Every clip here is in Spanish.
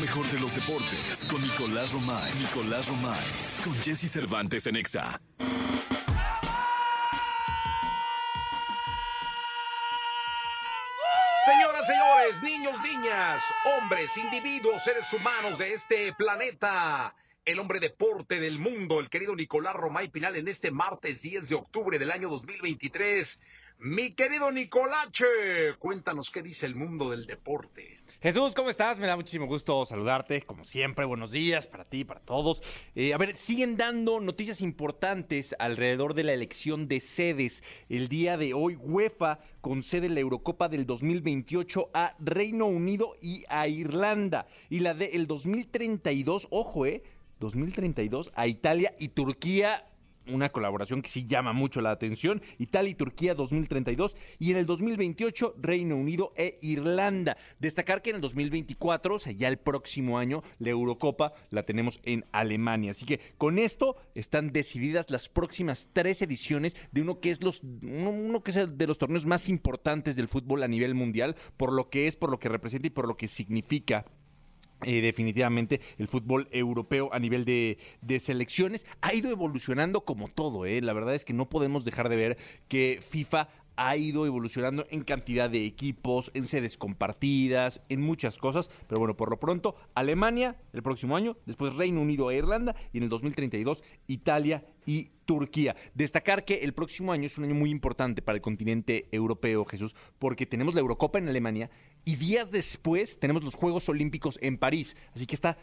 Mejor de los deportes con Nicolás Romay. Nicolás Romay. Con Jesse Cervantes en Exa. Señoras, señores, niños, niñas, hombres, individuos, seres humanos de este planeta. El hombre deporte del mundo, el querido Nicolás Romay Pinal, en este martes 10 de octubre del año 2023. Mi querido Nicolache, cuéntanos qué dice el mundo del deporte. Jesús, ¿cómo estás? Me da muchísimo gusto saludarte, como siempre. Buenos días para ti, para todos. Eh, a ver, siguen dando noticias importantes alrededor de la elección de sedes. El día de hoy, UEFA concede la Eurocopa del 2028 a Reino Unido y a Irlanda. Y la del 2032, ojo, eh, 2032 a Italia y Turquía una colaboración que sí llama mucho la atención, Italia y Turquía 2032 y en el 2028 Reino Unido e Irlanda. Destacar que en el 2024, o sea, ya el próximo año, la Eurocopa la tenemos en Alemania. Así que con esto están decididas las próximas tres ediciones de uno que es los uno, que es de los torneos más importantes del fútbol a nivel mundial, por lo que es, por lo que representa y por lo que significa eh, definitivamente el fútbol europeo a nivel de, selecciones ha ido evolucionando como todo, ¿eh? la verdad es que no podemos dejar de ver que FIFA ha ido evolucionando en cantidad de equipos, en sedes compartidas, en muchas cosas. Pero bueno, por lo pronto, Alemania el próximo año, después Reino Unido e Irlanda y en el 2032 Italia y Turquía. Destacar que el próximo año es un año muy importante para el continente europeo, Jesús, porque tenemos la Eurocopa en Alemania y días después tenemos los Juegos Olímpicos en París. Así que está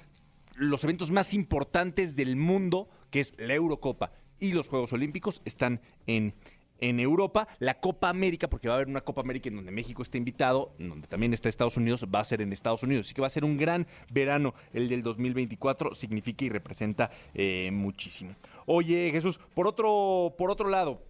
los eventos más importantes del mundo, que es la Eurocopa y los Juegos Olímpicos, están en en Europa. La Copa América, porque va a haber una Copa América en donde México está invitado, en donde también está Estados Unidos, va a ser en Estados Unidos. Así que va a ser un gran verano el del 2024, significa y representa eh, muchísimo. Oye, Jesús, por otro, por otro lado,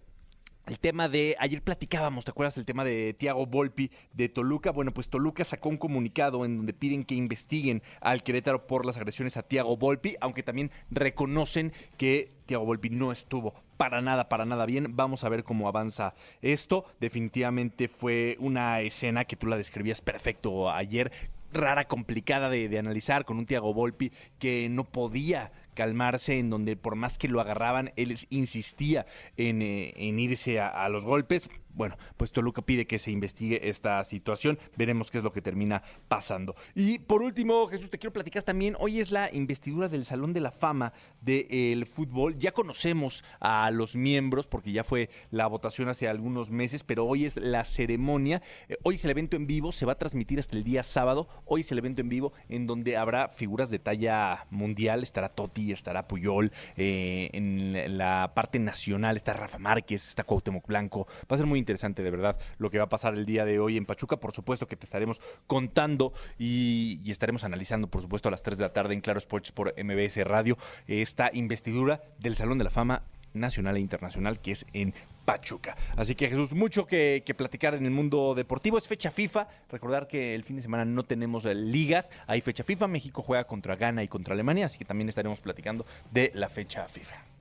el tema de, ayer platicábamos, ¿te acuerdas el tema de Tiago Volpi de Toluca? Bueno, pues Toluca sacó un comunicado en donde piden que investiguen al Querétaro por las agresiones a Tiago Volpi, aunque también reconocen que Tiago Volpi no estuvo para nada, para nada bien. Vamos a ver cómo avanza esto. Definitivamente fue una escena que tú la describías perfecto ayer, rara, complicada de, analizar, con un Tiago Volpi que no podía calmarse, en donde por más que lo agarraban, él insistía en, eh, irse a, los golpes. Bueno, pues Toluca pide que se investigue esta situación. Veremos qué es lo que termina pasando. Y por último, Jesús, te quiero platicar también. Hoy es la investidura del Salón de la Fama del fútbol. Ya conocemos a los miembros porque ya fue la votación hace algunos meses, pero hoy es la ceremonia. Eh, hoy es el evento en vivo, se va a transmitir hasta el día sábado. Hoy es el evento en vivo en donde habrá figuras de talla mundial. Estará Totti estará Puyol, eh, en la parte nacional está Rafa Márquez, está Cuauhtémoc Blanco. Va a ser muy interesante, de verdad, lo que va a pasar el día de hoy en Pachuca. Por supuesto que te estaremos contando y, estaremos analizando, por supuesto, a las 3 de la tarde en Claro Sports por MBS Radio, esta investidura del Salón de la Fama nacional e internacional que es en Pachuca. Así que Jesús, mucho que, platicar en el mundo deportivo. Es fecha FIFA. Recordar que el fin de semana no tenemos eh, ligas. Hay fecha FIFA. México juega contra Ghana y contra Alemania. Así que también estaremos platicando de la fecha FIFA.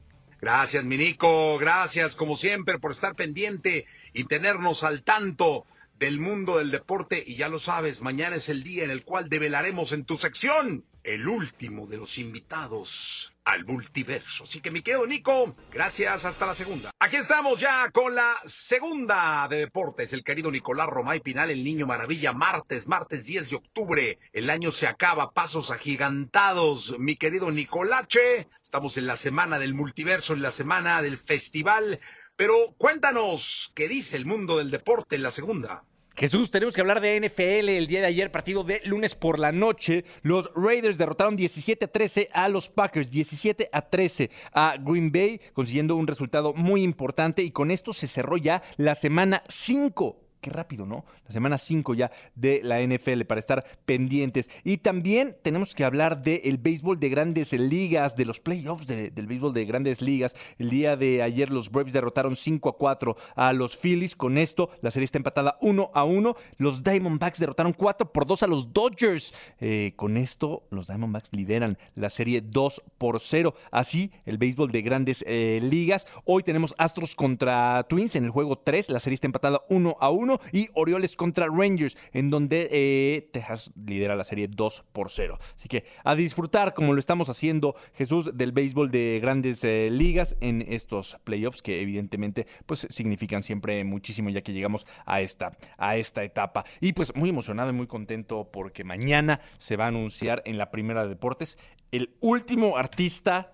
Gracias, Minico. Gracias, como siempre, por estar pendiente y tenernos al tanto del mundo del deporte. Y ya lo sabes, mañana es el día en el cual develaremos en tu sección el último de los invitados al multiverso. Así que mi querido Nico, gracias, hasta la segunda. Aquí estamos ya con la segunda de deportes, el querido Nicolás Romay Pinal, el niño maravilla, martes, martes 10 de octubre. El año se acaba, pasos agigantados, mi querido Nicolache. Estamos en la semana del multiverso, en la semana del festival. Pero cuéntanos, ¿qué dice el mundo del deporte en la segunda? Jesús, tenemos que hablar de NFL el día de ayer, partido de lunes por la noche. Los Raiders derrotaron 17 a 13 a los Packers, 17 a 13 a Green Bay, consiguiendo un resultado muy importante y con esto se cerró ya la semana 5 qué rápido, ¿no? La semana 5 ya de la NFL para estar pendientes. Y también tenemos que hablar del béisbol de grandes ligas, de los playoffs del béisbol de grandes ligas. El día de ayer los Braves derrotaron 5 a 4 a los Phillies. Con esto la serie está empatada 1 a 1. Los Diamondbacks derrotaron 4 por 2 a los Dodgers. Eh, con esto los Diamondbacks lideran la serie 2 por 0. Así el béisbol de grandes eh, ligas. Hoy tenemos Astros contra Twins en el juego 3. La serie está empatada 1 a 1 1 y Orioles contra Rangers, en donde eh, Texas lidera la serie 2 por 0. Así que a disfrutar, como lo estamos haciendo, Jesús, del béisbol de grandes eh, ligas en estos playoffs, que evidentemente pues, significan siempre muchísimo ya que llegamos a esta, a esta etapa. Y pues muy emocionado y muy contento porque mañana se va a anunciar en la primera de deportes el último artista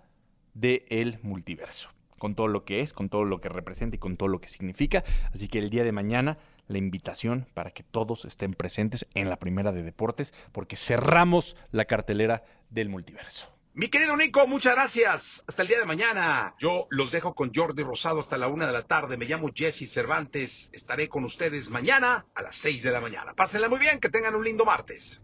del el multiverso con todo lo que es, con todo lo que representa y con todo lo que significa. Así que el día de mañana la invitación para que todos estén presentes en la primera de deportes porque cerramos la cartelera del multiverso. Mi querido Nico, muchas gracias. Hasta el día de mañana. Yo los dejo con Jordi Rosado hasta la una de la tarde. Me llamo Jesse Cervantes. Estaré con ustedes mañana a las seis de la mañana. Pásenla muy bien, que tengan un lindo martes.